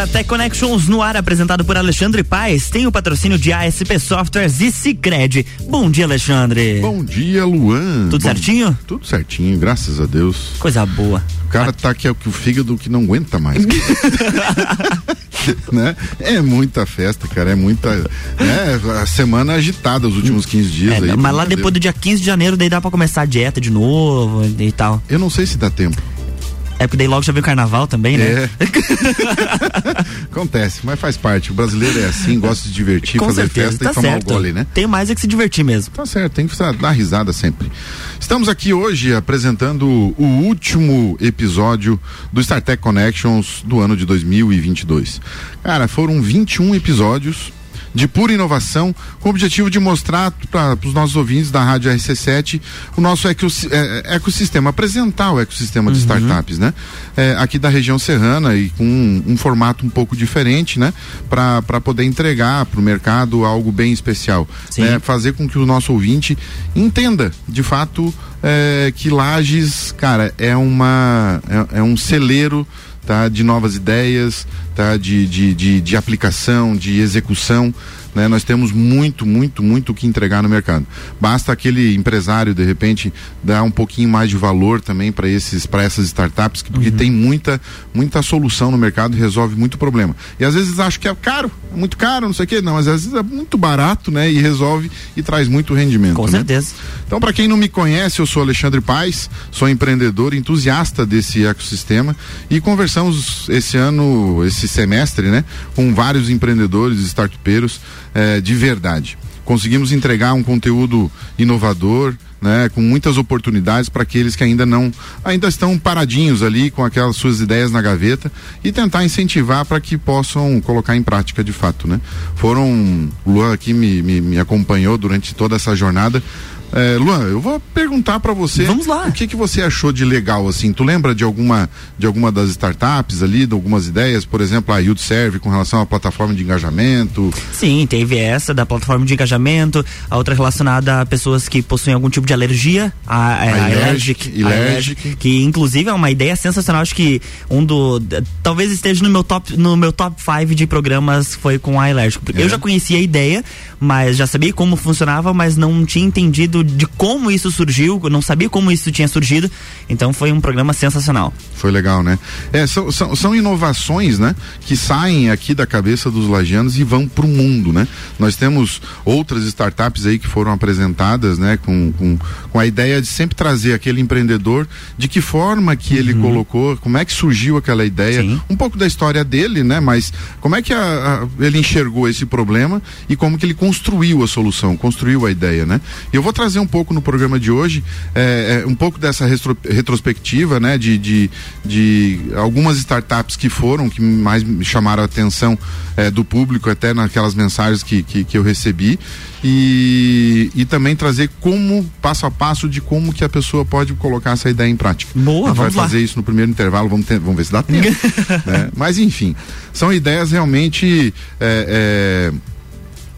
StarTech Connections no ar, apresentado por Alexandre Paes. Tem o patrocínio de ASP Softwares e Cicred. Bom dia, Alexandre. Bom dia, Luan. Tudo Bom, certinho? Tudo certinho, graças a Deus. Coisa boa. O cara tá aqui é o que o fígado que não aguenta mais. né? É muita festa, cara, é muita. Né? A semana agitada, os últimos 15 dias É, aí. mas lá depois do Deus. dia 15 de janeiro, daí dá pra começar a dieta de novo e tal. Eu não sei se dá tempo. É porque daí logo já veio o carnaval também, né? É. Acontece, mas faz parte. O brasileiro é assim, gosta de divertir, Com fazer certeza, festa tá e tomar certo. o gole, né? Tem mais é que se divertir mesmo. Tá certo, tem que dar risada sempre. Estamos aqui hoje apresentando o último episódio do StarTech Connections do ano de 2022. Cara, foram 21 episódios de pura inovação, com o objetivo de mostrar para os nossos ouvintes da Rádio RC7 o nosso ecos- é, ecossistema, apresentar o ecossistema de startups, né? É, aqui da região serrana e com um, um formato um pouco diferente, né? Para poder entregar para o mercado algo bem especial. Né? fazer com que o nosso ouvinte entenda, de fato, é, que Lages, cara, é uma é, é um celeiro tá, de novas ideias, tá, de, de, de, de aplicação, de execução. Né? Nós temos muito, muito, muito o que entregar no mercado. Basta aquele empresário, de repente, dar um pouquinho mais de valor também para esses, para essas startups, que- porque tem muita, muita solução no mercado e resolve muito problema. E às vezes acham que é caro, é muito caro, não sei o quê. Não, mas às vezes é muito barato, né? E resolve e traz muito rendimento. Com né? certeza. Então, para quem não me conhece, eu sou Alexandre Paes, sou empreendedor, entusiasta desse ecossistema e conversamos esse ano, esse semestre, né, com vários empreendedores, startupeiros eh, de verdade. Conseguimos entregar um conteúdo inovador, né, com muitas oportunidades para aqueles que ainda não, ainda estão paradinhos ali com aquelas suas ideias na gaveta e tentar incentivar para que possam colocar em prática de fato, né? Foram, o Luan aqui me, me, me acompanhou durante toda essa jornada. É, Luan, eu vou perguntar para você. Vamos lá. O que que você achou de legal assim? Tu lembra de alguma de alguma das startups ali, de algumas ideias, por exemplo, a Yield Serve com relação à plataforma de engajamento? Sim, teve essa da plataforma de engajamento, a outra relacionada a pessoas que possuem algum tipo de alergia, a, a, A Allergic, Allergic, a Allergic. que inclusive é uma ideia sensacional, acho que um do talvez esteja no meu top no meu top 5 de programas foi com a Allergic. É? Eu já conhecia a ideia, mas já sabia como funcionava, mas não tinha entendido de como isso surgiu, eu não sabia como isso tinha surgido. Então foi um programa sensacional. Foi legal, né? É, são, são, são inovações, né? Que saem aqui da cabeça dos lagianos e vão para o mundo, né? Nós temos outras startups aí que foram apresentadas, né? Com, com, com a ideia de sempre trazer aquele empreendedor, de que forma que ele colocou, como é que surgiu aquela ideia, Sim. um pouco da história dele, né? Mas como é que a- a- ele enxergou esse problema e como que ele construiu a solução, construiu a ideia, né? E eu vou trazer um pouco no programa de hoje, é, é, um pouco dessa restro- retrospectiva, né? De, de, de algumas startups que foram, que mais me chamaram a atenção é, do público, até naquelas mensagens que, que, que eu recebi. E, e também trazer como, passo a passo, de como que a pessoa pode colocar essa ideia em prática. Boa, a gente vamos vai lá. fazer isso no primeiro intervalo, vamos, ter- vamos ver se dá tempo. né? Mas enfim, são ideias realmente é, é,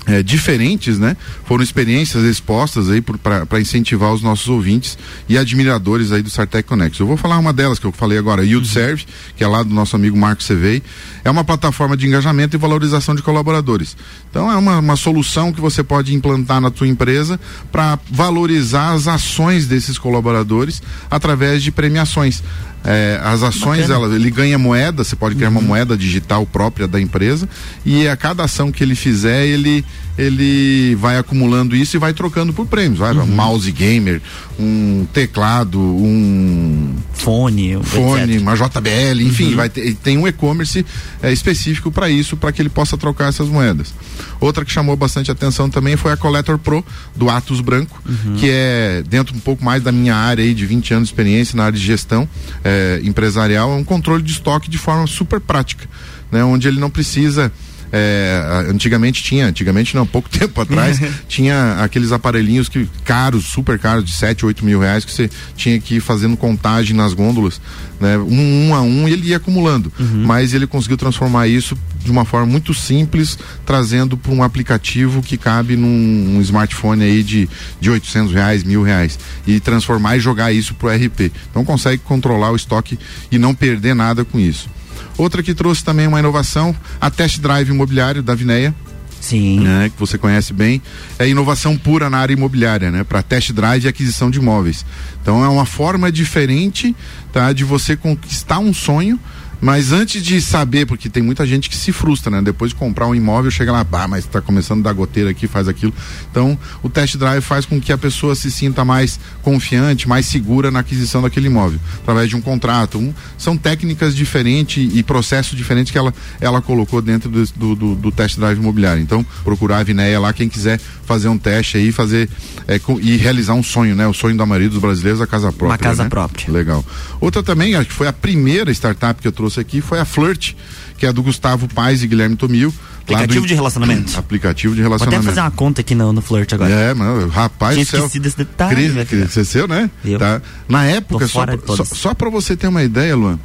é, diferentes, né? Foram experiências expostas aí para incentivar os nossos ouvintes e admiradores aí do Sartec Connect. Eu vou falar uma delas que eu falei agora, Yield Serve, que é lá do nosso amigo Marco Cevei. É uma plataforma de engajamento e valorização de colaboradores. Então é uma, uma solução que você pode implantar na tua empresa para valorizar as ações desses colaboradores através de premiações. É, as ações, Bacana. ela, ele ganha moeda, você pode criar uma moeda digital própria da empresa e a cada ação que ele fizer, ele, ele vai acumulando isso e vai trocando por prêmios. Vai, Um mouse gamer, um teclado, um Fone, fone, etc. uma JBL, enfim, vai ter, tem um e-commerce é, específico para isso, para que ele possa trocar essas moedas. Outra que chamou bastante atenção também foi a Collector Pro do Atos Branco, que é dentro um pouco mais da minha área aí de 20 anos de experiência na área de gestão é, empresarial, é um controle de estoque de forma super prática, né, onde ele não precisa é, antigamente tinha, antigamente não, pouco tempo atrás, tinha aqueles aparelhinhos que caros, super caros, de 7, 8 mil reais, que você tinha que ir fazendo contagem nas gôndolas, né? Um, um a um, e ele ia acumulando. Mas ele conseguiu transformar isso de uma forma muito simples, trazendo para um aplicativo que cabe num um smartphone aí de, de 800 reais, mil reais. E transformar e jogar isso pro RP. Então consegue controlar o estoque e não perder nada com isso. Outra que trouxe também uma inovação, a Test Drive Imobiliário da Vineia. Sim. Né, que você conhece bem, é inovação pura na área imobiliária, né? Para test drive e aquisição de imóveis. Então é uma forma diferente, tá? De você conquistar um sonho mas antes de saber, porque tem muita gente que se frustra, né? Depois de comprar um imóvel, chega lá, ah, mas está começando a dar goteira aqui, faz aquilo. Então, o test drive faz com que a pessoa se sinta mais confiante, mais segura na aquisição daquele imóvel, através de um contrato. Um, são técnicas diferentes e processos diferentes que ela, ela colocou dentro do, do, do, do test drive imobiliário. Então, procurar a Vinéia lá, quem quiser fazer um teste aí, fazer é, com, e realizar um sonho, né? O sonho da maioria dos brasileiros, a casa própria. Uma casa né? própria. Legal. Outra também, acho que foi a primeira startup que eu trouxe trouxe aqui foi a Flirt, que é do Gustavo Paz e Guilherme Tomil. Aplicativo do... de relacionamento. Aplicativo de relacionamento. Vou até fazer uma conta aqui no, no Flirt agora. É, mano, rapaz Tinha esquecido esse detalhe. Cri, cri, você seu, né? Eu. Tá. Na época, só, só, só para você ter uma ideia, Luan,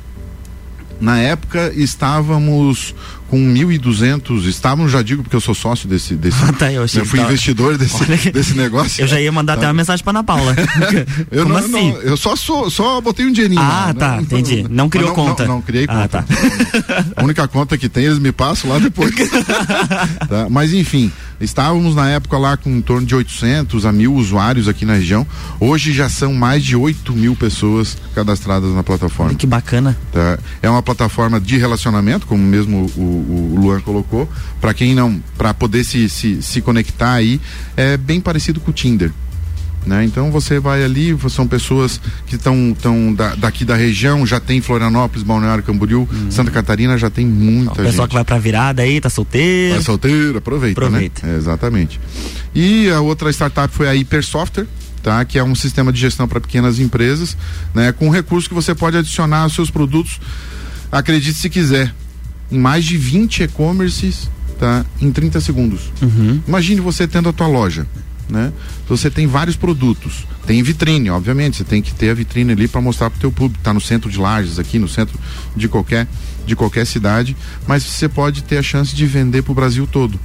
na época estávamos com 1.200, estávamos, já digo porque eu sou sócio desse, desse ah, tá, eu, achei eu fui tá... investidor desse, desse negócio. Eu já ia mandar tá. até uma mensagem para Ana Paula. eu Como não, assim? não, eu só sou, só botei um dinheirinho. Ah, lá, tá, né? entendi. Não criou não, conta. Não, não, criei ah, conta. Tá. A única conta que tem, eles me passam lá depois. tá? Mas enfim, estávamos na época lá com em torno de 800 a mil usuários aqui na região. Hoje já são mais de 8 mil pessoas cadastradas na plataforma. Que bacana. Tá? É uma plataforma de relacionamento, como mesmo o, o Luan colocou, para quem não, para poder se, se, se conectar aí, é bem parecido com o Tinder. Né? Então você vai ali, são pessoas que estão tão da, daqui da região, já tem Florianópolis, Balneário Camboriú, uhum. Santa Catarina já tem muita o gente. O pessoal que vai pra virada aí, tá solteiro. Tá solteiro, aproveita, aproveita. né? É, exatamente. E a outra startup foi a Hyper Software, tá? Que é um sistema de gestão para pequenas empresas, né? Com recursos que você pode adicionar aos seus produtos, acredite se quiser, em mais de 20 e-commerces, tá? Em 30 segundos. Uhum. Imagine você tendo a tua loja, né? Você tem vários produtos, tem vitrine, obviamente, você tem que ter a vitrine ali para mostrar para o teu público, tá no centro de Lages aqui, no centro de qualquer de qualquer cidade, mas você pode ter a chance de vender para o Brasil todo.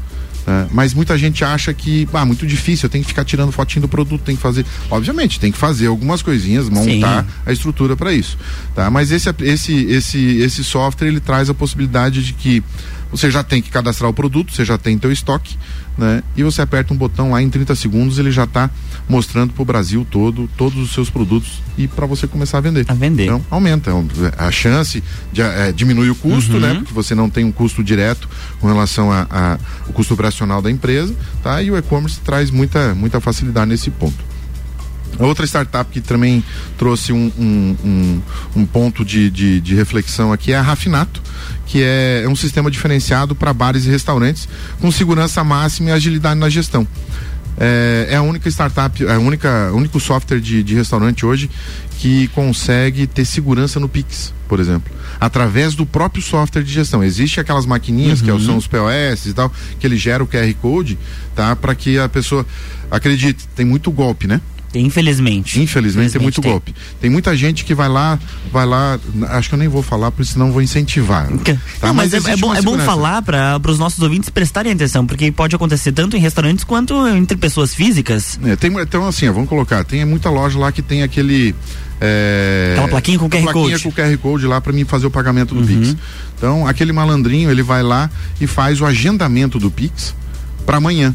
É, mas muita gente acha que, ah, muito difícil, eu tenho que ficar tirando fotinho do produto, tem que fazer. Obviamente, tem que fazer algumas coisinhas, montar Sim. a estrutura para isso. Tá? Mas esse, esse, esse, esse software ele traz a possibilidade de que você já tem que cadastrar o produto, você já tem teu estoque, né? E você aperta um botão lá em 30 segundos, ele já está mostrando para o Brasil todo todos os seus produtos e para você começar a vender. A vender. Então aumenta a chance de é, diminui o custo, né? uhum. né? Porque você não tem um custo direto com relação a, a o custo operacional da empresa, tá? E o e-commerce traz muita muita facilidade nesse ponto. Outra startup que também trouxe um, um, um, um ponto de, de, de, reflexão aqui é a Rafinato, que é, é um sistema diferenciado para bares e restaurantes com segurança máxima e agilidade na gestão. É, é, a única startup, é a única único software de, de restaurante hoje que consegue ter segurança no Pix, por exemplo, através do próprio software de gestão. Existe aquelas maquininhas uhum. que são os POS e tal, que ele gera o QR Code, tá? Para que a pessoa acredite, tem muito golpe, né? Infelizmente. Infelizmente, tem muito tem. golpe. Tem muita gente que vai lá, vai lá, acho que eu nem vou falar, porque senão vou incentivar. Tá? Não, mas, mas é, é, bom, é bom falar para os nossos ouvintes prestarem atenção, porque pode acontecer tanto em restaurantes quanto entre pessoas físicas. É, tem, então, assim, vamos colocar, tem muita loja lá que tem aquele. É, Aquela plaquinha com QR plaquinha Code. com QR Code lá para mim fazer o pagamento do uhum. Pix. Então, aquele malandrinho, ele vai lá e faz o agendamento do Pix para amanhã.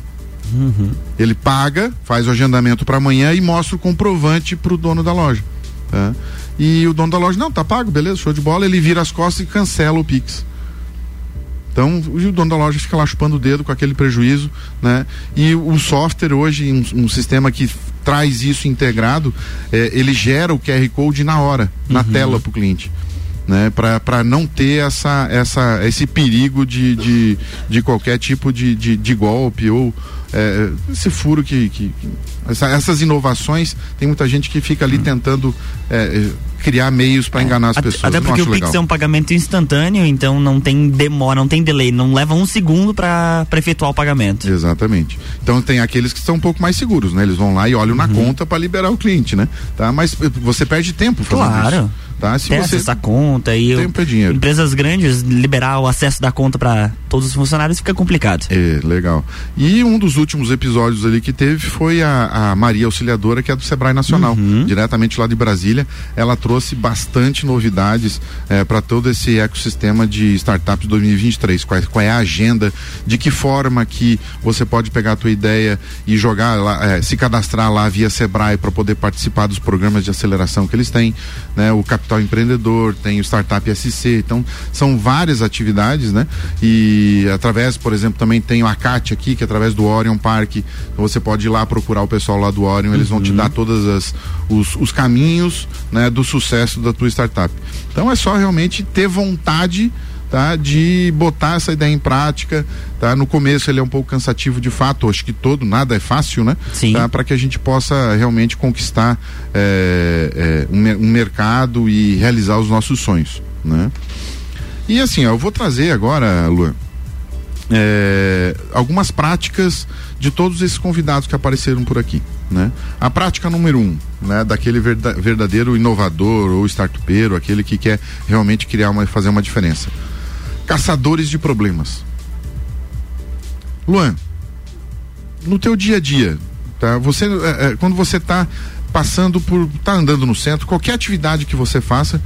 Uhum. Ele paga, faz o agendamento para amanhã e mostra o comprovante para o dono da loja. Tá? E o dono da loja, não, tá pago, beleza, show de bola. Ele vira as costas e cancela o Pix. Então, o dono da loja fica lá chupando o dedo com aquele prejuízo, né? E o software hoje, um, um sistema que traz isso integrado, é, ele gera o QR Code na hora, na uhum. tela para o cliente né, para não ter essa, essa, esse perigo de, de, de qualquer tipo de, de, de golpe ou é, esse furo que, que, que essa, essas inovações tem muita gente que fica ali hum. tentando é, criar meios para enganar as pessoas. Até porque o Pix legal. é um pagamento instantâneo, então não tem demora, não tem delay, não leva um segundo para efetuar o pagamento. Exatamente. Então tem aqueles que são um pouco mais seguros, né? Eles vão lá e olham uhum. na conta para liberar o cliente, né? Tá? Mas você perde tempo fazendo claro. isso. Tá? Se você essa conta e eu, dinheiro. empresas grandes liberar o acesso da conta para todos os funcionários fica complicado. É, legal. E um dos últimos episódios ali que teve foi a, a Maria Auxiliadora, que é do Sebrae Nacional, uhum. diretamente lá de Brasília. Ela trouxe bastante novidades é, para todo esse ecossistema de startups 2023. Qual, qual, é a agenda? De que forma que você pode pegar a tua ideia e jogar lá, é, se cadastrar lá via Sebrae para poder participar dos programas de aceleração que eles têm, né? O Capital Empreendedor, tem o Startup SC, então são várias atividades, né? E através, por exemplo, também tem o Acate aqui, que é através do Orion Park, então você pode ir lá procurar o pessoal lá do Orion, eles uhum. vão te uhum. dar todas as os, os caminhos, né, do sucesso da tua startup. Então é só realmente ter vontade tá? De botar essa ideia em prática, tá? No começo ele é um pouco cansativo de fato, acho que todo, nada é fácil, né? Sim. Tá? Para que a gente possa realmente conquistar é, é, um, um, mercado e realizar os nossos sonhos, né? E assim, ó, eu vou trazer agora, Luan, é, algumas práticas de todos esses convidados que apareceram por aqui. Né? A prática número um, né, daquele verdadeiro inovador ou startupeiro, aquele que quer realmente criar uma, fazer uma diferença caçadores de problemas. Luan, no teu dia a dia, tá? Você, é, é, quando você está passando por, tá andando no centro, qualquer atividade que você faça,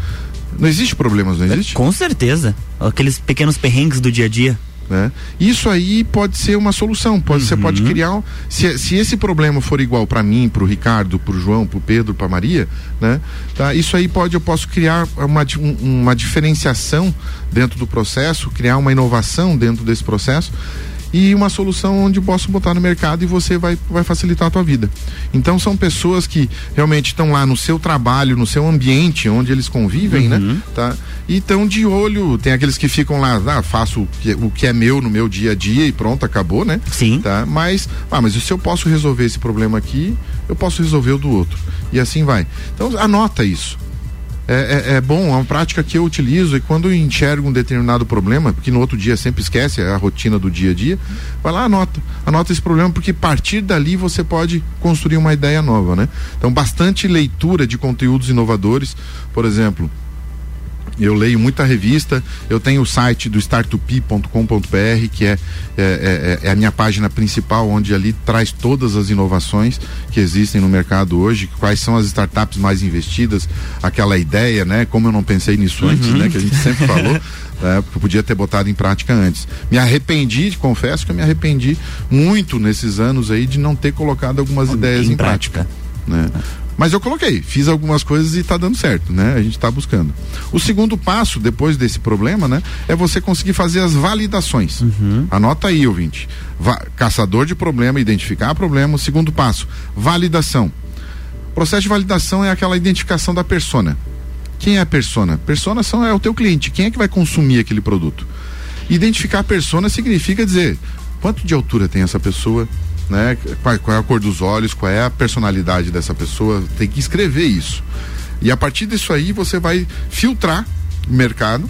não existe problemas, não existe? Com certeza. Aqueles pequenos perrengues do dia a dia. Né? Isso aí pode ser uma solução. Pode, uhum. Você pode criar. Se, se esse problema for igual para mim, para o Ricardo, para o João, para o Pedro, para Maria, né? Tá? Isso aí pode, eu posso criar uma, uma diferenciação dentro do processo, criar uma inovação dentro desse processo e uma solução onde posso botar no mercado e você vai, vai facilitar a tua vida. Então são pessoas que realmente estão lá no seu trabalho, no seu ambiente onde eles convivem, né? uhum. né? Tá? E estão de olho, tem aqueles que ficam lá, ah, faço o que, o que é meu no meu dia a dia e pronto, acabou, né? Sim. Tá? Mas, ah, mas se eu posso resolver esse problema aqui, eu posso resolver o do outro. E assim vai. Então anota isso é, é, é, bom, é uma prática que eu utilizo e quando eu enxergo um determinado problema, porque no outro dia sempre esquece, é a rotina do dia a dia, vai lá, anota. Anota esse problema, porque a partir dali você pode construir uma ideia nova, né? Então, bastante leitura de conteúdos inovadores, por exemplo, eu leio muita revista, eu tenho o site do startup.com.br, que é, é, é, é, a minha página principal, onde ali traz todas as inovações que existem no mercado hoje, quais são as startups mais investidas, aquela ideia, né? Como eu não pensei nisso uhum. antes, né? Que a gente sempre falou. É, porque eu podia ter botado em prática antes. Me arrependi, confesso que eu me arrependi muito nesses anos aí de não ter colocado algumas ideias em, em prática. prática né? Mas eu coloquei, fiz algumas coisas e está dando certo, né? A gente está buscando. O segundo passo, depois desse problema, né? É você conseguir fazer as validações. Uhum. Anota aí, ouvinte. Va caçador de problema, identificar problema. O segundo passo, validação. O processo de validação é aquela identificação da persona. Quem é a persona? Persona são, é o teu cliente. Quem é que vai consumir aquele produto? Identificar a persona significa dizer quanto de altura tem essa pessoa, né? Qual, qual, é a cor dos olhos, qual é a personalidade dessa pessoa, tem que escrever isso. E a partir disso aí você vai filtrar o mercado,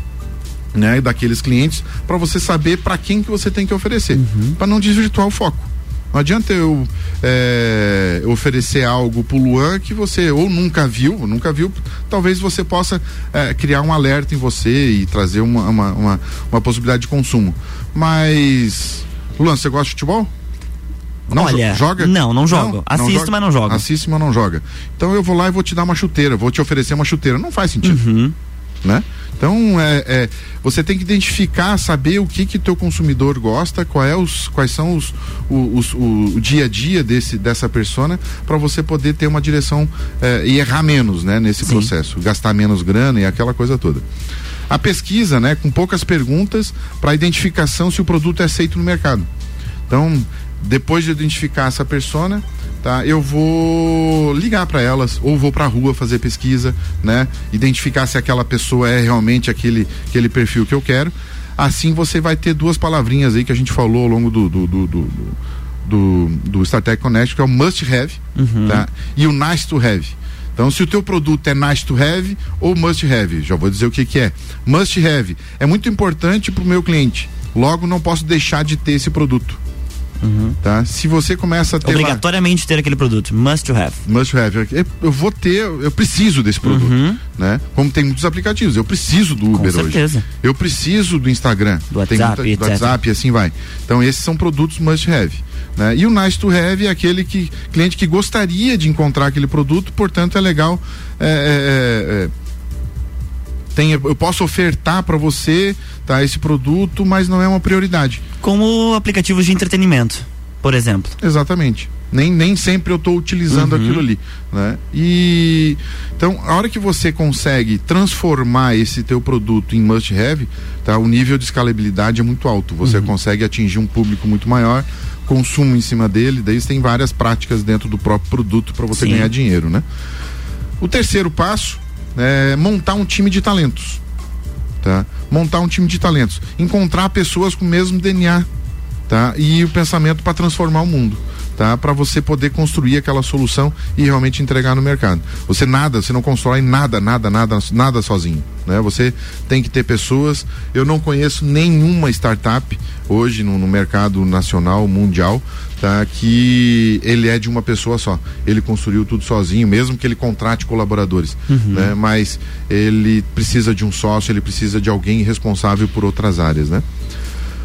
né, daqueles clientes para você saber para quem que você tem que oferecer, uhum. para não desvirtuar o foco. Não adianta eu é, oferecer algo pro Luan que você ou nunca viu, nunca viu, talvez você possa é, criar um alerta em você e trazer uma, uma, uma, uma possibilidade de consumo. Mas, Luan, você gosta de futebol? Não Olha, joga? Não, não jogo. Não, Assisto, não joga. mas não joga. Assiste, mas não joga. Então eu vou lá e vou te dar uma chuteira, vou te oferecer uma chuteira. Não faz sentido. Uhum. Né? Então é, é, você tem que identificar, saber o que que teu consumidor gosta, qual é os, quais são os, os, o, o dia a dia desse dessa persona para você poder ter uma direção é, e errar menos, né, nesse Sim. processo, gastar menos grana e aquela coisa toda. A pesquisa, né, com poucas perguntas para identificação se o produto é aceito no mercado. Então, depois de identificar essa persona, tá? Eu vou ligar para elas ou vou para a rua fazer pesquisa, né? Identificar se aquela pessoa é realmente aquele aquele perfil que eu quero. Assim você vai ter duas palavrinhas aí que a gente falou ao longo do do, do, do, do, do StarTech Connect, que é o must have, uhum. tá? E o nice to have. Então, se o teu produto é nice to have ou must have, já vou dizer o que que é. Must have é muito importante para o meu cliente. Logo, não posso deixar de ter esse produto. Uhum. Tá? Se você começa a ter. Obrigatoriamente lá, ter aquele produto. Must have. Must have. Eu vou ter, eu preciso desse produto. Uhum. Né? Como tem muitos aplicativos. Eu preciso do Uber Com certeza. hoje. Eu preciso do Instagram. Do WhatsApp. Muita, do WhatsApp e assim vai. Então esses são produtos must have. Né? E o nice to have é aquele que, cliente que gostaria de encontrar aquele produto, portanto é legal. É, é, é, é tem, eu posso ofertar para você tá, esse produto, mas não é uma prioridade. Como aplicativos de entretenimento, por exemplo. Exatamente. Nem, nem sempre eu estou utilizando uhum. aquilo ali. Né? E então, a hora que você consegue transformar esse teu produto em must have, tá, o nível de escalabilidade é muito alto. Você uhum. consegue atingir um público muito maior consumo em cima dele, daí tem várias práticas dentro do próprio produto para você Sim. ganhar dinheiro, né? O terceiro passo é montar um time de talentos, tá? Montar um time de talentos, encontrar pessoas com o mesmo DNA, tá? E o pensamento para transformar o mundo tá? Para você poder construir aquela solução e realmente entregar no mercado. Você nada, você não constrói nada, nada, nada, nada sozinho, né? Você tem que ter pessoas. Eu não conheço nenhuma startup hoje no, no mercado nacional, mundial, tá? Que ele é de uma pessoa só. Ele construiu tudo sozinho, mesmo que ele contrate colaboradores, uhum. né? Mas ele precisa de um sócio, ele precisa de alguém responsável por outras áreas, né?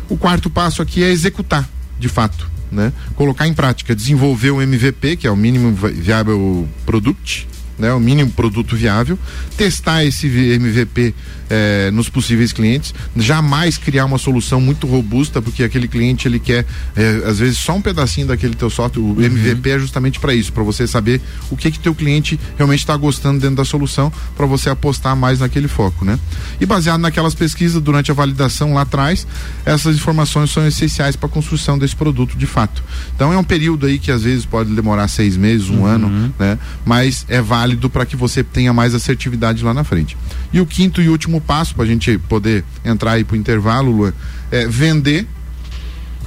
O quarto passo aqui é executar, de fato né? Colocar em prática, desenvolver o MVP, que é o mínimo viável product, né, o mínimo produto viável, testar esse MVP eh, nos possíveis clientes, jamais criar uma solução muito robusta, porque aquele cliente ele quer eh, às vezes só um pedacinho daquele teu software. O uhum. MVP é justamente para isso, para você saber o que que teu cliente realmente está gostando dentro da solução, para você apostar mais naquele foco, né? E baseado naquelas pesquisas durante a validação lá atrás, essas informações são essenciais para a construção desse produto de fato. Então é um período aí que às vezes pode demorar seis meses, um uhum. ano, né? Mas é válido para que você tenha mais assertividade lá na frente. E o quinto e último passo, para a gente poder entrar aí para o intervalo, Lua, é vender,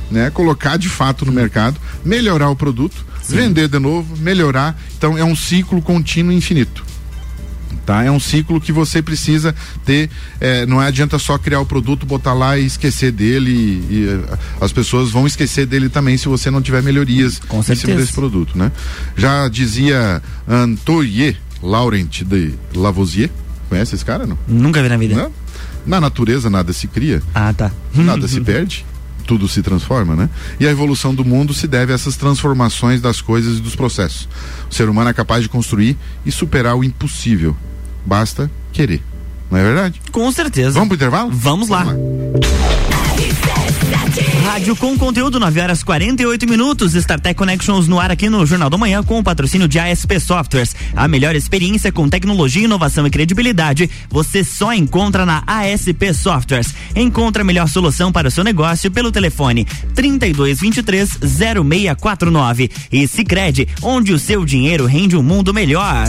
né? Colocar de fato no mercado, melhorar o produto, Sim. vender de novo, melhorar. Então é um ciclo contínuo infinito. Tá? É um ciclo que você precisa ter. É, não adianta só criar o produto, botar lá e esquecer dele. E, e, as pessoas vão esquecer dele também se você não tiver melhorias Com em cima desse produto, né? Já dizia Antoine Laurent de Lavoisier. Conhece esse cara, não? Nunca vi na vida. Não? Na natureza nada se cria. Ah, tá. Nada se perde tudo se transforma, né? E a evolução do mundo se deve a essas transformações das coisas e dos processos. O ser humano é capaz de construir e superar o impossível. Basta querer. Não é verdade? Com certeza. Vamos pro intervalo? Vamos lá. Vamos lá. Rádio com conteúdo, 9 horas 48 minutos. StarTech Connections no ar aqui no Jornal da Manhã com o patrocínio de ASP Softwares. A melhor experiência com tecnologia, inovação e credibilidade você só encontra na ASP Softwares. Encontre a melhor solução para o seu negócio pelo telefone 3223 0649. E Sicredi, onde o seu dinheiro rende um mundo melhor.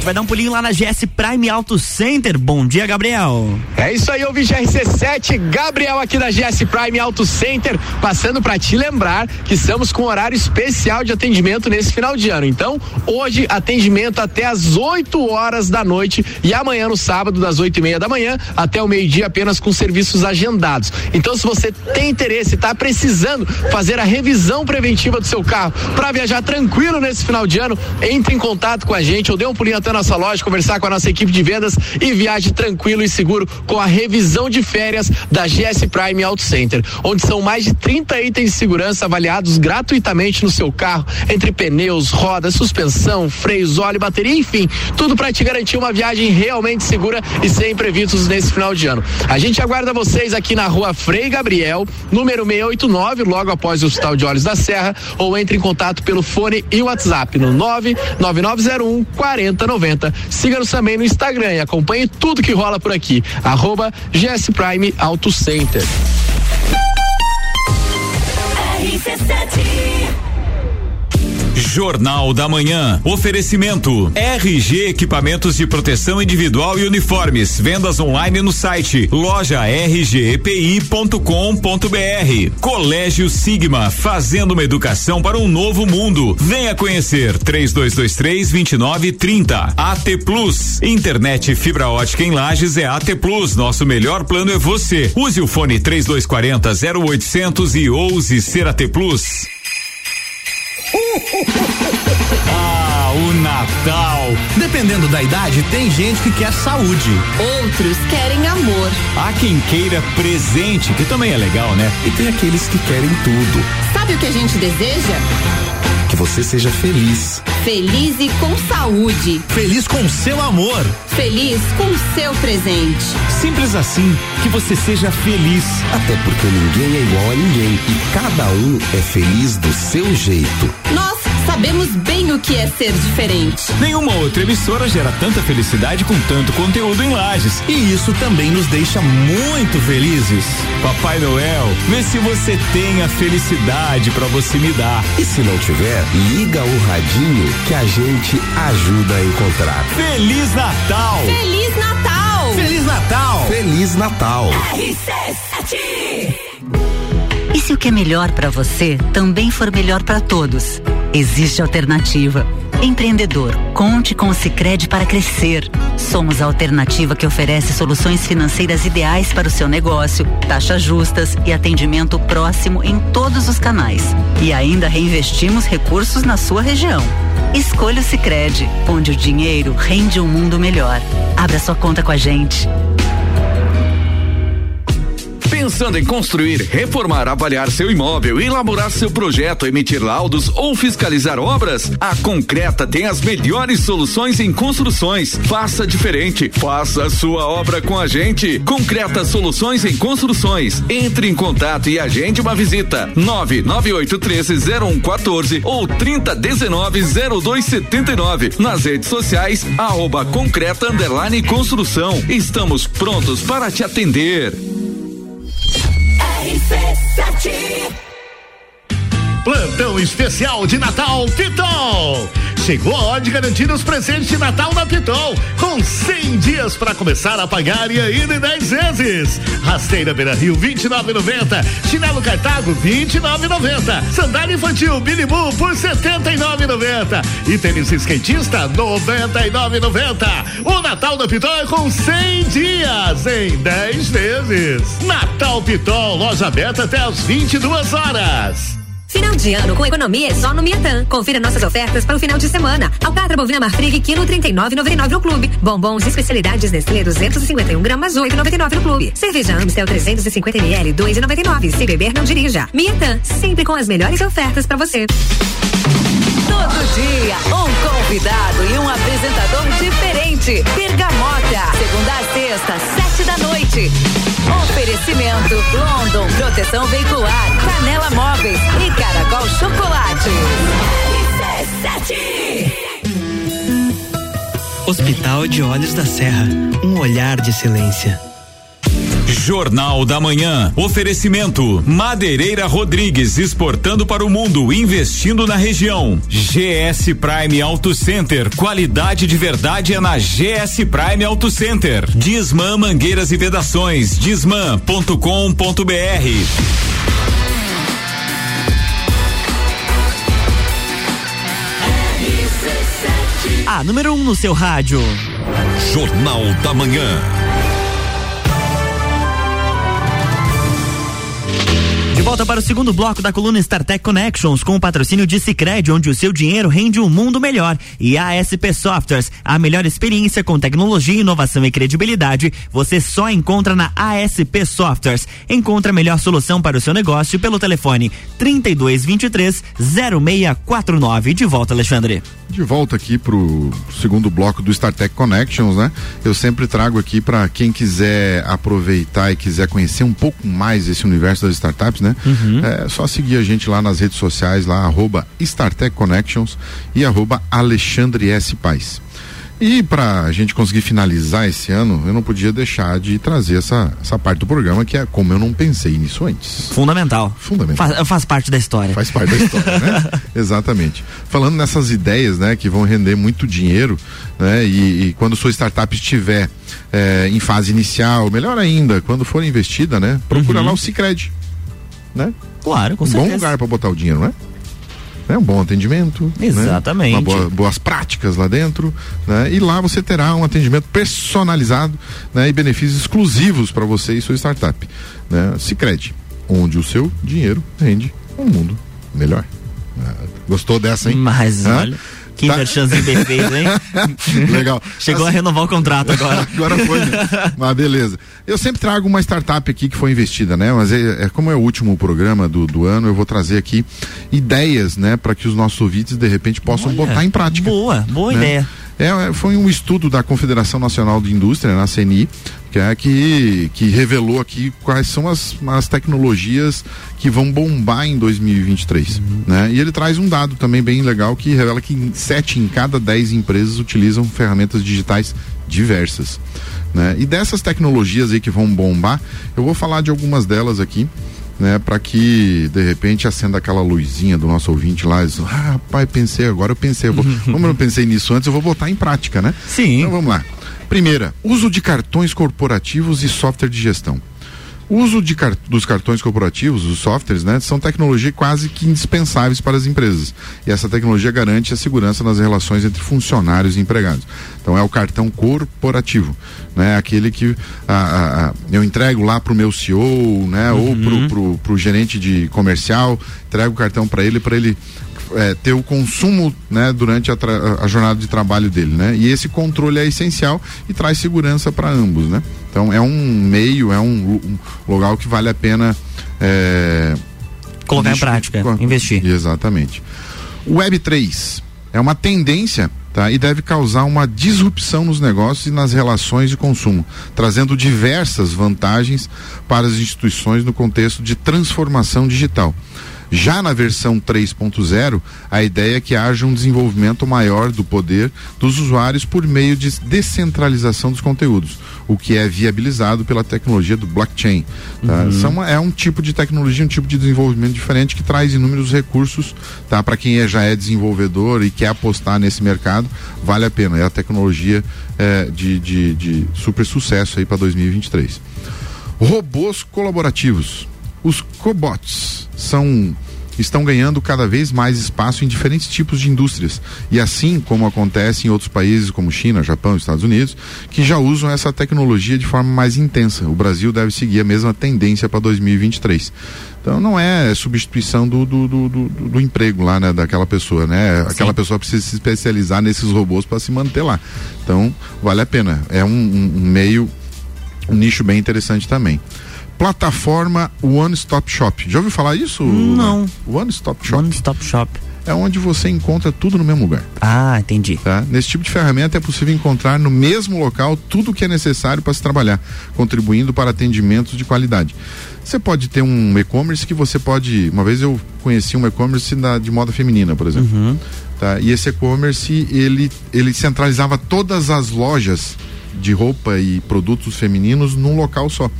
Gente vai dar um pulinho lá na GS Prime Auto Center. Bom dia, Gabriel. É isso aí, ouvi GRC7, Gabriel aqui da GS Prime Auto Center, passando para te lembrar que estamos com horário especial de atendimento nesse final de ano. Então, hoje atendimento até às 8 horas da noite e amanhã no sábado das 8 e meia da manhã até o meio-dia apenas com serviços agendados. Então, se você tem interesse, está precisando fazer a revisão preventiva do seu carro para viajar tranquilo nesse final de ano, entre em contato com a gente ou dê um pulinho até a nossa loja, conversar com a nossa equipe de vendas e viaje tranquilo e seguro com a revisão de férias da GS Prime Auto Center, onde são mais de 30 itens de segurança avaliados gratuitamente no seu carro, entre pneus, rodas, suspensão, freios, óleo, bateria, enfim, tudo para te garantir uma viagem realmente segura e sem imprevistos nesse final de ano. A gente aguarda vocês aqui na rua Frei Gabriel, número 689, logo após o Hospital de Olhos da Serra, ou entre em contato pelo fone e WhatsApp no 99901 4090. 90. Siga-nos também no Instagram e acompanhe tudo que rola por aqui. Arroba GS Prime Auto Center. Jornal da Manhã. Oferecimento RG Equipamentos de Proteção Individual e Uniformes. Vendas online no site loja rgepi.com.br. Colégio Sigma, fazendo uma educação para um novo mundo. Venha conhecer 3223 2930. AT Plus. Internet fibra ótica em Lages é AT Plus. Nosso melhor plano é você. Use o fone 3240 0800 e ouse ser AT Plus. Ah, o Natal. Dependendo da idade, tem gente que quer saúde. Outros querem amor. Há quem queira presente, que também é legal, né? E tem aqueles que querem tudo. Sabe o que a gente deseja? Que você seja feliz. Feliz e com saúde. Feliz com seu amor. Feliz com seu presente. Simples assim, que você seja feliz. Até porque ninguém é igual a ninguém e cada um é feliz do seu jeito. Nós sabemos bem o que é ser diferente. Nenhuma outra emissora gera tanta felicidade com tanto conteúdo em lajes. E isso também nos deixa muito felizes. Papai Noel, vê se você tem a felicidade para você me dar. E se não tiver, liga o radinho que a gente ajuda a encontrar. Feliz Natal! Feliz Natal! Feliz Natal! Feliz Natal! RC7 E se o que é melhor para você também for melhor para todos? Existe alternativa. Empreendedor, conte com o Sicredi para crescer. Somos a alternativa que oferece soluções financeiras ideais para o seu negócio, taxas justas e atendimento próximo em todos os canais. E ainda reinvestimos recursos na sua região. Escolha o Sicredi, onde o dinheiro rende um mundo melhor. Abra sua conta com a gente. Pensando em construir, reformar, avaliar seu imóvel, elaborar seu projeto, emitir laudos ou fiscalizar obras? A Concreta tem as melhores soluções em construções. Faça diferente. Faça a sua obra com a gente. Concreta Soluções em Construções. Entre em contato e agende uma visita. 998130114 ou 30190279. Nas redes sociais, arroba concreta construção. Estamos prontos para te atender. RC7 Plantão especial de Natal Pitol. Chegou a hora de garantir os presentes de Natal na Pitol, com 100 dias para começar a pagar e ainda em 10 vezes. Rasteira Beira Rio 29,90. Chinelo Cartago 29,90. Sandália infantil Billy Boo por 79,90. E tênis skatista 99,90. O Natal da Pitol é com 100 dias em 10 vezes. Natal Pitol, loja aberta até às 22 horas. Final de ano com economia é só no Miatã. Confira nossas ofertas para o final de semana. Alcatra bovina Marfrig, quilo 39,99 no clube. Bombons especialidades Nestlé 251 gramas 8,99 no clube. Cerveja Amstel 350 ml 2,99. Se beber não dirija. Miatã, sempre com as melhores ofertas para você. Todo dia, um convidado e um apresentador diferente. Bergamota, segunda a sexta, sete da noite. Oferecimento London, proteção veicular, Canela Móveis e Caracol Chocolate. Hospital de Olhos da Serra, um olhar de excelência. Jornal da Manhã. Oferecimento: Madeireira Rodrigues exportando para o mundo, investindo na região. GS Prime Auto Center. Qualidade de verdade é na GS Prime Auto Center. Disman Mangueiras e Vedações. Disman.com.br. A número 1 um no seu rádio. Jornal da Manhã. De volta para o segundo bloco da coluna StarTech Connections com o patrocínio de Sicredi, onde o seu dinheiro rende um mundo melhor. E ASP Softwares, a melhor experiência com tecnologia, inovação e credibilidade, você só encontra na ASP Softwares. Encontra a melhor solução para o seu negócio pelo telefone 3223 0649. De volta, Alexandre. De volta aqui pro segundo bloco do StarTech Connections, né? Eu sempre trago aqui para quem quiser aproveitar e quiser conhecer um pouco mais esse universo das startups, né? Uhum. É só seguir a gente lá nas redes sociais, lá, arroba StarTech Connections e arroba Alexandre S. Paz. E para a gente conseguir finalizar esse ano, eu não podia deixar de trazer essa, essa parte do programa que é como eu não pensei nisso antes. Fundamental. Fundamental. Faz, faz parte da história. Faz parte da história, né? Exatamente. Falando nessas ideias, né, que vão render muito dinheiro, né? E, e quando sua startup estiver eh, em fase inicial, melhor ainda, quando for investida, né? Procura lá o Cicred, né? Claro, com um certeza. bom lugar para botar o dinheiro, né? né? Um bom atendimento. né? Exatamente. Uma boa- boas práticas lá dentro. Né? E lá você terá um atendimento personalizado né? e benefícios exclusivos para você e sua startup. Né? Cicred, onde o seu dinheiro rende um mundo melhor. Ah, Gostou dessa, hein? Mas Hã? olha, que Tá. merchanzinho bem feito, hein? Legal. Chegou a renovar o contrato agora. Agora foi, né? Mas beleza. Eu sempre trago uma startup aqui que foi investida, né? Mas é, é como é o último programa do, do ano, eu vou trazer aqui ideias, né? Para que os nossos ouvintes, de repente, possam botar em prática. Boa, boa né? ideia. É, é, foi um estudo da Confederação Nacional de Indústria, na CNI, que, é, que, que revelou aqui quais são as, as tecnologias que vão bombar em 2023. Né? E ele traz um dado também bem legal que revela que sete em cada dez empresas utilizam ferramentas digitais diversas. Né? E dessas tecnologias aí que vão bombar, eu vou falar de algumas delas aqui né, para que de repente acenda aquela luzinha do nosso ouvinte lá, e diz, ah, rapaz, pensei agora, eu pensei, eu vou, como eu não pensei nisso antes, eu vou botar em prática, né? Sim. Então vamos lá. Primeira, uso de cartões corporativos e software de gestão. O uso de car- dos cartões corporativos, os softwares, né, são tecnologia quase que indispensáveis para as empresas. E essa tecnologia garante a segurança nas relações entre funcionários e empregados. Então é o cartão corporativo, né, aquele que ah, ah, ah, eu entrego lá para o meu CEO, né, ou pro, pro, pro gerente de comercial, entrego o cartão para ele para ele é, ter o consumo né, durante a, a jornada de trabalho dele, né? E esse controle é essencial e traz segurança para ambos, né? Então é um meio, é um, um local que vale a pena é, Colocar em prática, co- investir. Exatamente. O Web 3 é uma tendência tá? e deve causar uma disrupção nos negócios e nas relações de consumo, trazendo diversas vantagens para as instituições no contexto de transformação digital. Já na versão 3.0, a ideia é que haja um desenvolvimento maior do poder dos usuários por meio de descentralização dos conteúdos, o que é viabilizado pela tecnologia do blockchain. tá? Uhum. São- é um tipo de tecnologia, um tipo de desenvolvimento diferente que traz inúmeros recursos tá? para quem é- já é desenvolvedor e quer apostar nesse mercado, vale a pena. É a tecnologia eh, de, de, de super sucesso aí para 2023. Robôs colaborativos. Os cobots são estão ganhando cada vez mais espaço em diferentes tipos de indústrias. E assim como acontece em outros países como China, Japão, Estados Unidos, que já usam essa tecnologia de forma mais intensa. O Brasil deve seguir a mesma tendência para 2023. Então não é substituição do, do, do, do- do emprego lá, né, daquela pessoa, né? Aquela pessoa precisa se especializar nesses robôs para se manter lá. Então vale a pena. É um- um meio, um nicho bem interessante também. Plataforma One Stop Shop. Já ouviu falar isso? Não. One Stop Shop. One Stop Shop. É onde você encontra tudo no mesmo lugar. Ah, entendi. Tá? Nesse tipo de ferramenta é possível encontrar no mesmo local tudo o que é necessário para se trabalhar, contribuindo para atendimentos de qualidade. Você pode ter um e-commerce que você pode. Uma vez eu conheci um e-commerce de moda feminina, por exemplo. Tá? E esse e-commerce ele, ele centralizava todas as lojas de roupa e produtos femininos num local só.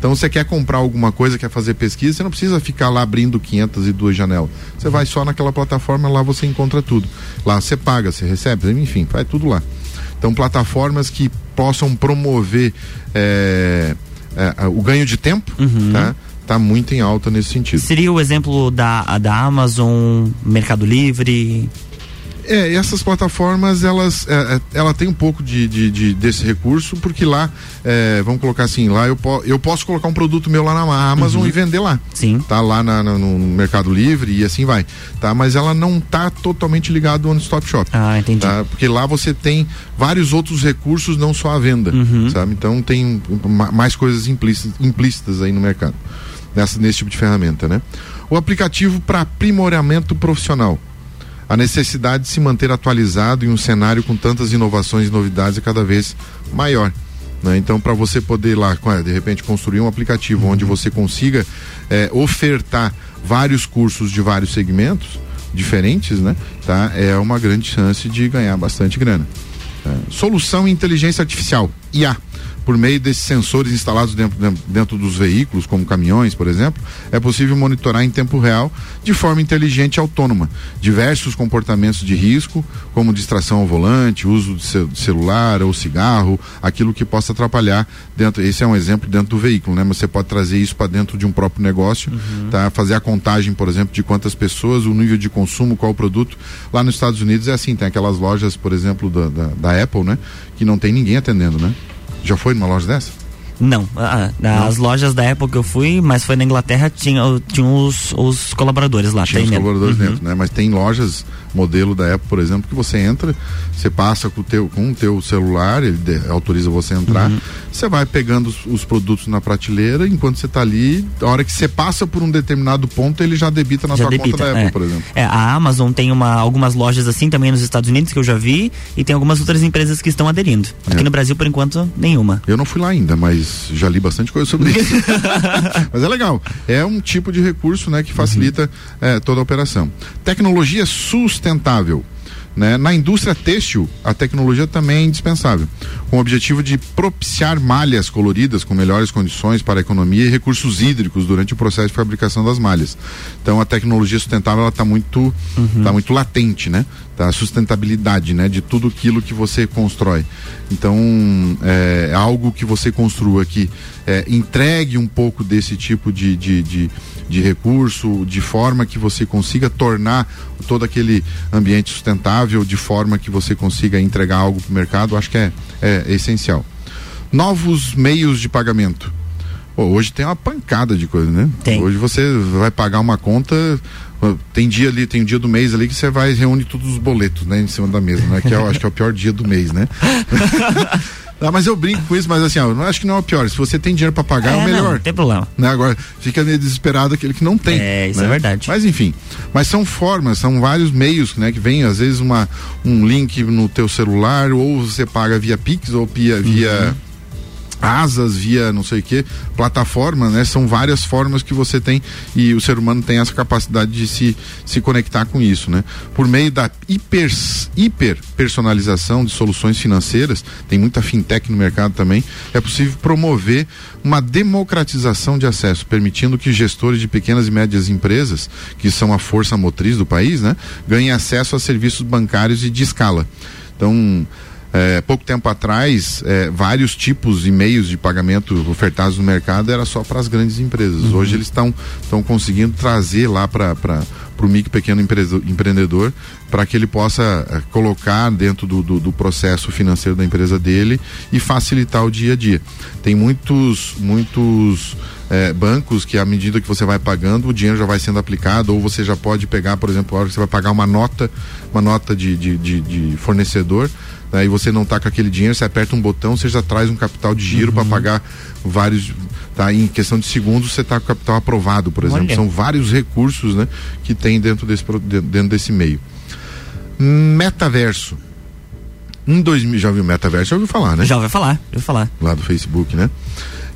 Então você quer comprar alguma coisa, quer fazer pesquisa, você não precisa ficar lá abrindo 502 janelas. Você vai só naquela plataforma, lá você encontra tudo. Lá você paga, você recebe, enfim, faz tudo lá. Então plataformas que possam promover é, é, o ganho de tempo, tá? Tá muito em alta nesse sentido. Seria o exemplo da, da Amazon, Mercado Livre. É, e essas plataformas, elas, é, é, ela tem um pouco de, de- de- desse recurso, porque lá, é, vamos colocar assim, lá eu, po eu posso colocar um produto meu lá na Amazon Uhum. e vender lá. Sim. Tá lá na- na- no Mercado Livre e assim vai. Tá? Mas ela não tá totalmente ligada ao One Stop Shop. Ah, entendi. Tá? Porque lá você tem vários outros recursos, não só a venda. Uhum. Sabe? Então tem ma- mais coisas implícitas, implícitas aí no mercado. Nessa, nesse tipo de ferramenta, né? O aplicativo para aprimoramento profissional. A necessidade de se manter atualizado em um cenário com tantas inovações e novidades é cada vez maior. né? Então, para você poder lá, de repente, construir um aplicativo onde você consiga eh, ofertar vários cursos de vários segmentos diferentes, né? Tá? É uma grande chance de ganhar bastante grana. É, solução inteligência artificial, IA por meio desses sensores instalados dentro, dentro, dentro, dos veículos, como caminhões, por exemplo, é possível monitorar em tempo real, de forma inteligente e autônoma, diversos comportamentos de risco, como distração ao volante, uso de celular ou cigarro, aquilo que possa atrapalhar dentro. Esse é um exemplo dentro do veículo, né? Mas você pode trazer isso para dentro de um próprio negócio, uhum. tá? Fazer a contagem, por exemplo, de quantas pessoas, o nível de consumo, qual o produto. Lá nos Estados Unidos é assim, tem aquelas lojas, por exemplo, da, da, da Apple, né? Que não tem ninguém atendendo, né? Já foi numa loja dessa? Não, ah, as Não. lojas da época que eu fui, mas foi na Inglaterra, tinha, tinha os, os colaboradores lá. Tinha os colaboradores uhum. dentro, né? Mas tem lojas modelo da Apple, por exemplo, que você entra, você passa com o teu, com o teu celular, ele de, autoriza você a entrar, uhum. você vai pegando os, os, produtos na prateleira, enquanto você está ali, a hora que você passa por um determinado ponto, ele já debita na já sua debita, conta da Apple, é. por exemplo. É, a Amazon tem uma, algumas lojas assim também nos Estados Unidos que eu já vi e tem algumas outras empresas que estão aderindo. Aqui é. no Brasil, por enquanto, nenhuma. Eu não fui lá ainda, mas já li bastante coisa sobre isso. mas é legal. É um tipo de recurso né, que facilita uhum. é, toda a operação. Tecnologia sustentável. Né? Na indústria têxtil, a tecnologia também é indispensável, com o objetivo de propiciar malhas coloridas com melhores condições para a economia e recursos hídricos durante o processo de fabricação das malhas. Então, a tecnologia sustentável está muito, uhum. Tá muito latente, né? Tá? A sustentabilidade, né? De tudo aquilo que você constrói. Então, é, algo que você construa que é, entregue um pouco desse tipo de, de, de de recurso, de forma que você consiga tornar todo aquele ambiente sustentável, de forma que você consiga entregar algo para o mercado, acho que é, é, essencial. Novos meios de pagamento. Pô, hoje tem uma pancada de coisa, né? Tem. Hoje você vai pagar uma conta, tem dia ali, tem um dia do mês ali que você vai reúne todos os boletos, né, em cima da mesa, né? Que é, eu acho que é o pior dia do mês, né? Ah, mas eu brinco com isso, mas assim, eu acho que não é o pior. Se você tem dinheiro para pagar, é, é, o melhor. Não, tem problema. Né? Agora, fica meio desesperado aquele que não tem. É, isso né? é verdade. Mas enfim, mas são formas, são vários meios, né? Que vem, às vezes, uma, um link no teu celular, ou você paga via Pix, ou via. via uhum asas via não sei o que, plataforma, né? São várias formas que você tem e o ser humano tem essa capacidade de se, se conectar com isso, né? Por meio da hiper, hiper personalização de soluções financeiras, tem muita fintech no mercado também, é possível promover uma democratização de acesso, permitindo que gestores de pequenas e médias empresas, que são a força motriz do país, né? Ganhem acesso a serviços bancários e de escala. Então, é, pouco tempo atrás, é, vários tipos e meios de pagamento ofertados no mercado era só para as grandes empresas. Uhum. Hoje eles estão conseguindo trazer lá para o micro pequeno empreendedor para que ele possa é, colocar dentro do, do, do, processo financeiro da empresa dele e facilitar o dia a dia. Tem muitos, muitos é, bancos que à medida que você vai pagando, o dinheiro já vai sendo aplicado, ou você já pode pegar, por exemplo, a hora que você vai pagar uma nota, uma nota de, de, de, de fornecedor né, e você não está com aquele dinheiro, você aperta um botão, você já traz um capital de giro uhum. para pagar vários. Tá, em questão de segundos você está com o capital aprovado, por exemplo. Olha. São vários recursos né, que tem dentro desse, dentro desse meio. Metaverso. Em 2000, já viu metaverso? Já ouviu falar, né? Já ouviu falar, já ouviu falar. Lá do Facebook, né?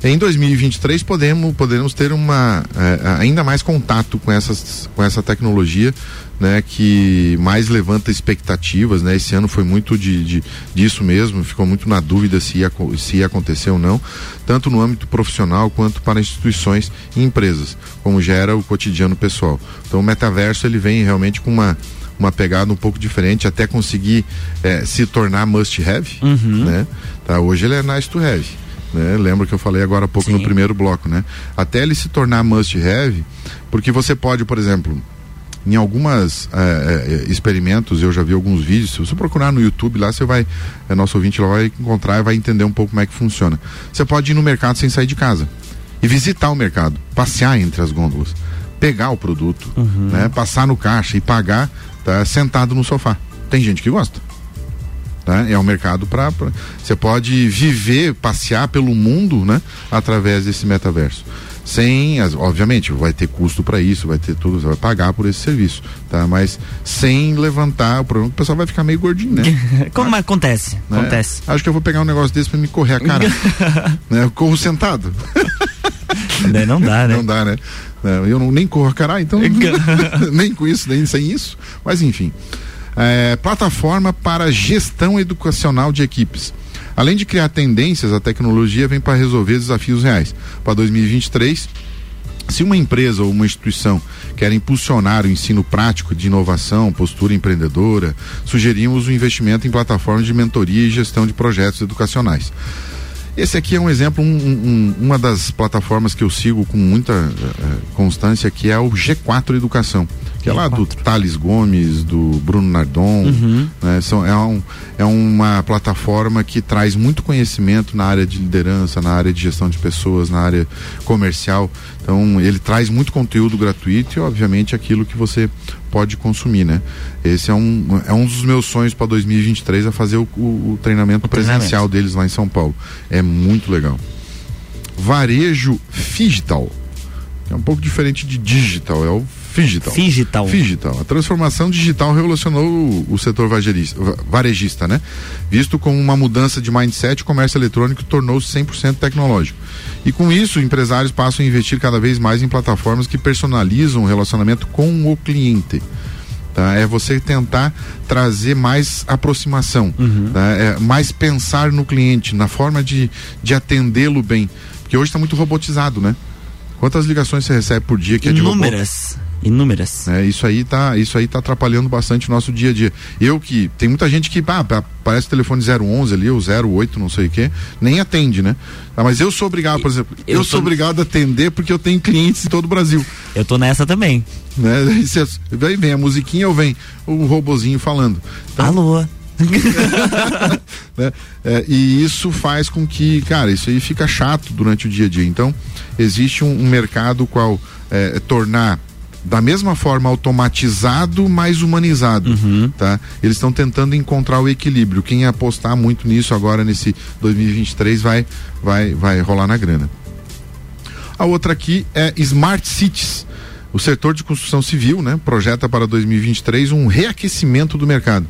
Em 2023 podemos, poderemos ter uma é, ainda mais contato com, essas, com essa tecnologia né, que mais levanta expectativas, né? Esse ano foi muito de, de, disso mesmo, ficou muito na dúvida se ia, se ia acontecer ou não, tanto no âmbito profissional quanto para instituições e empresas, como gera o cotidiano pessoal. Então o metaverso ele vem realmente com uma uma pegada um pouco diferente, até conseguir é, se tornar must have, uhum. né? Tá, hoje ele é nice to have. Né? Lembra que eu falei agora há pouco Sim. no primeiro bloco, né? Até ele se tornar must have, porque você pode, por exemplo, em algumas é, é, experimentos, eu já vi alguns vídeos, se você procurar no YouTube lá, você vai, é, nosso ouvinte lá vai encontrar e vai entender um pouco como é que funciona. Você pode ir no mercado sem sair de casa e visitar o mercado, passear entre as gôndolas, pegar o produto, uhum. né, passar no caixa e pagar tá, sentado no sofá. Tem gente que gosta. Tá? É um mercado para. Você pode viver, passear pelo mundo né, através desse metaverso sem, as, obviamente, vai ter custo para isso, vai ter tudo, você vai pagar por esse serviço, tá? Mas sem levantar o problema, o pessoal vai ficar meio gordinho, né? Como Acho, acontece? Né? Acontece. Acho que eu vou pegar um negócio desse para me correr a cara. né? Eu corro sentado. não dá, né? Não dá, né? Eu não, nem corro a cara, então nem com isso, nem sem isso. Mas enfim. É, plataforma para gestão educacional de equipes. Além de criar tendências, a tecnologia vem para resolver desafios reais. Para 2023, se uma empresa ou uma instituição quer impulsionar o ensino prático de inovação, postura empreendedora, sugerimos o investimento em plataformas de mentoria e gestão de projetos educacionais. Esse aqui é um exemplo, um, um, uma das plataformas que eu sigo com muita uh, constância, que é o G4 Educação, que G4. é lá do Thales Gomes, do Bruno Nardon. Uhum. Né? São, é, um, é uma plataforma que traz muito conhecimento na área de liderança, na área de gestão de pessoas, na área comercial. Então, ele traz muito conteúdo gratuito e, obviamente, aquilo que você pode consumir, né? Esse é um, é um dos meus sonhos para 2023 a fazer o, o, o treinamento o presencial treinamento. deles lá em São Paulo. É muito legal. Varejo Digital. É um pouco diferente de digital, é o Digital. Digital. Digital. A transformação digital revolucionou o, o setor varejista, varejista, né? Visto como uma mudança de mindset, o comércio eletrônico tornou-se 100% tecnológico. E com isso, empresários passam a investir cada vez mais em plataformas que personalizam o relacionamento com o cliente. Tá? É você tentar trazer mais aproximação, uhum. tá? é mais pensar no cliente, na forma de, de atendê-lo bem. Porque hoje está muito robotizado, né? Quantas ligações você recebe por dia que Inúmeras. é de robô? Inúmeras. É, isso aí tá, isso aí tá atrapalhando bastante o nosso dia a dia. Eu que tem muita gente que ah, parece telefone 011 ali, ou 08, não sei o quê, nem atende, né? Ah, mas eu sou obrigado, por exemplo, eu, eu sou obrigado a atender porque eu tenho clientes em todo o Brasil. Eu tô nessa também. Né? Vem, vem a musiquinha ou vem o robozinho falando. Então, Alô. né? é, e isso faz com que, cara, isso aí fica chato durante o dia a dia. Então, existe um, um mercado qual é, tornar da mesma forma automatizado, mas humanizado, uhum. tá? Eles estão tentando encontrar o equilíbrio. Quem apostar muito nisso agora nesse 2023 vai vai vai rolar na grana. A outra aqui é Smart Cities. O setor de construção civil, né, projeta para 2023 um reaquecimento do mercado.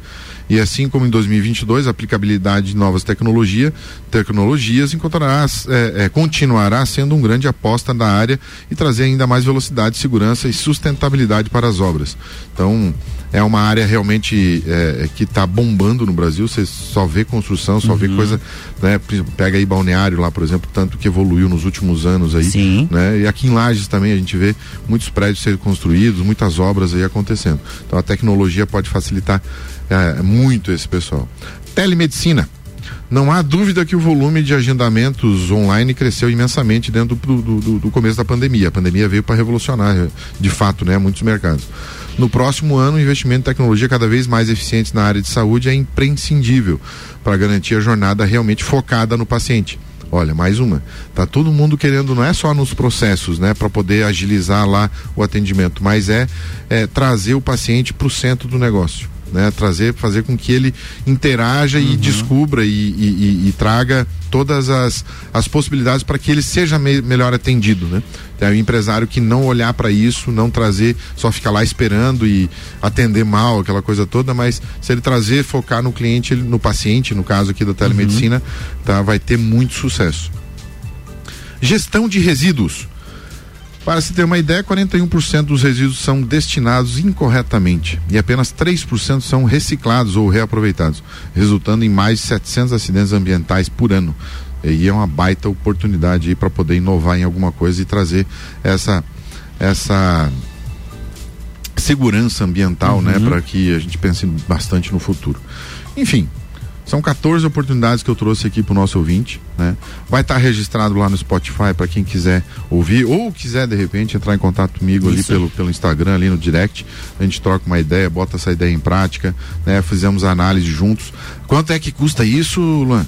E assim como em 2022, a aplicabilidade de novas tecnologia, tecnologias encontrará, é, é, continuará sendo um grande aposta da área e trazer ainda mais velocidade, segurança e sustentabilidade para as obras. Então, é uma área realmente é, que está bombando no Brasil. Você só vê construção, só uhum. vê coisa, né? Pega aí balneário lá, por exemplo, tanto que evoluiu nos últimos anos aí. Sim. Né? E aqui em Lages também a gente vê muitos prédios sendo construídos, muitas obras aí acontecendo. Então a tecnologia pode facilitar é, muito esse pessoal. Telemedicina. Não há dúvida que o volume de agendamentos online cresceu imensamente dentro do, do, do começo da pandemia. A pandemia veio para revolucionar, de fato, né, muitos mercados. No próximo ano, o investimento em tecnologia cada vez mais eficiente na área de saúde é imprescindível para garantir a jornada realmente focada no paciente. Olha, mais uma. Tá todo mundo querendo, não é só nos processos, né, para poder agilizar lá o atendimento, mas é, é trazer o paciente para o centro do negócio né? Trazer, fazer com que ele interaja uhum. e descubra e, e, e, e, traga todas as, as possibilidades para que ele seja me, melhor atendido, né? É o empresário que não olhar para isso, não trazer, só ficar lá esperando e atender mal, aquela coisa toda, mas se ele trazer, focar no cliente, no paciente, no caso aqui da telemedicina, uhum. tá, vai ter muito sucesso. Gestão de resíduos. Para se ter uma ideia, 41% dos resíduos são destinados incorretamente e apenas 3% são reciclados ou reaproveitados, resultando em mais de 700 acidentes ambientais por ano. E é uma baita oportunidade para poder inovar em alguma coisa e trazer essa essa segurança ambiental, né, uhum. né, para que a gente pense bastante no futuro. Enfim, são 14 oportunidades que eu trouxe aqui para o nosso ouvinte, né? Vai estar tá registrado lá no Spotify para quem quiser ouvir ou quiser de repente entrar em contato comigo Isso. ali pelo, pelo Instagram, ali no direct. A gente troca uma ideia, bota essa ideia em prática, né? Fizemos análise juntos. Quanto é que custa isso, Luan?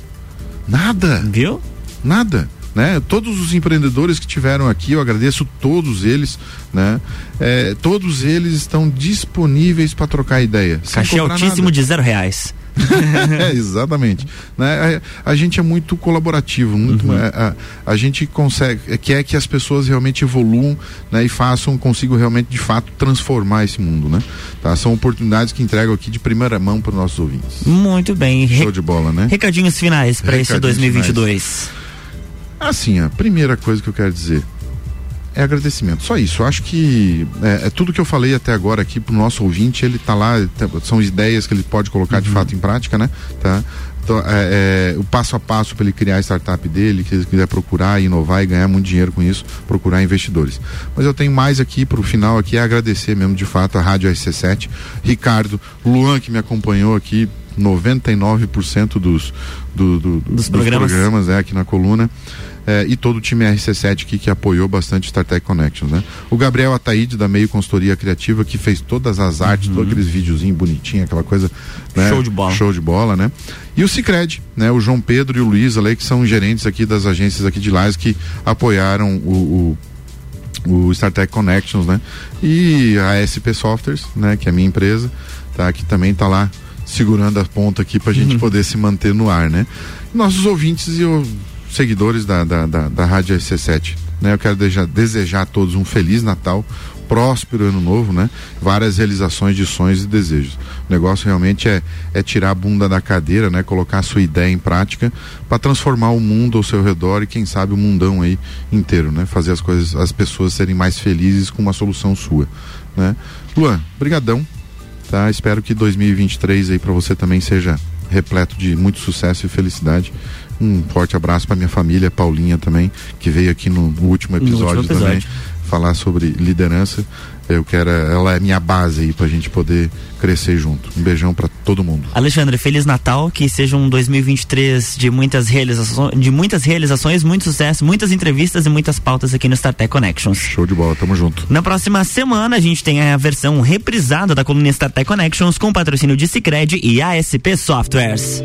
Nada. Viu? Nada. Né? Todos os empreendedores que tiveram aqui, eu agradeço todos eles, né? É, todos eles estão disponíveis para trocar ideia. Cachê altíssimo nada. de zero reais. é, exatamente. Né? A, a, gente é muito colaborativo, muito, uhum. a, é, a, a, gente consegue, é, quer que as pessoas realmente evoluam né? e façam, consigam realmente de fato transformar esse mundo. Né? Tá? São oportunidades que entrego aqui de primeira mão para os nossos ouvintes. Muito bem. Show de bola, né? Recadinhos finais para esse 2022. Finais. Assim, a primeira coisa que eu quero dizer é agradecimento. Só isso. Eu acho que é, é tudo que eu falei até agora aqui pro nosso ouvinte, ele tá lá, tá- são ideias que ele pode colocar de fato em prática, né? Tá? Então, é, é, o passo a passo para ele criar a startup dele, que ele quiser procurar, inovar e ganhar muito dinheiro com isso, procurar investidores. Mas eu tenho mais aqui para o final aqui, é agradecer mesmo de fato a Rádio RC7, Ricardo, Luan que me acompanhou aqui 99% dos, do, do, dos, programas. programas é, aqui na coluna. É, e todo o time RC7 aqui que apoiou bastante StarTech Connections, né? O Gabriel Ataíde, da Meio Consultoria Criativa, que fez todas as artes, todos aqueles videozinhos bonitinhos, aquela coisa. né? Show de bola. Show de bola, né? E o Cicred, né? O João Pedro e o Luiz ali, que são gerentes aqui das agências aqui de Lages que apoiaram o, o o StarTech Connections, né? E a SP Softwares, né? Que é a minha empresa, tá? Que também tá lá segurando a ponta aqui pra gente poder se manter no ar, né? Nossos ouvintes e o- seguidores da, da, da, da Rádio RC7, né? Eu quero desejar, desejar a todos um Feliz Natal, próspero ano novo, né? Várias realizações de sonhos e desejos. O negócio realmente é, é tirar a bunda da cadeira, né? Colocar a sua ideia em prática para transformar o mundo ao seu redor e quem sabe o mundão aí inteiro, né? Fazer as coisas, as pessoas serem mais felizes com uma solução sua, né? Luan, brigadão, tá? Espero que 2023 aí para você também seja repleto de muito sucesso e felicidade. Um forte abraço para minha família, Paulinha também, que veio aqui no, no último último episódio também episódio. falar sobre liderança. Eu quero, ela é minha base aí pra gente poder crescer junto. Um beijão para todo mundo. Alexandre, Feliz Natal, que seja um 2023 de muitas realizações, de muitas realizações, muito sucesso, muitas entrevistas e muitas pautas aqui no StarTech Connections. Show de bola, tamo junto. Na próxima semana a gente tem a versão reprisada da coluna StarTech Connections com patrocínio de Cicred e ASP Softwares.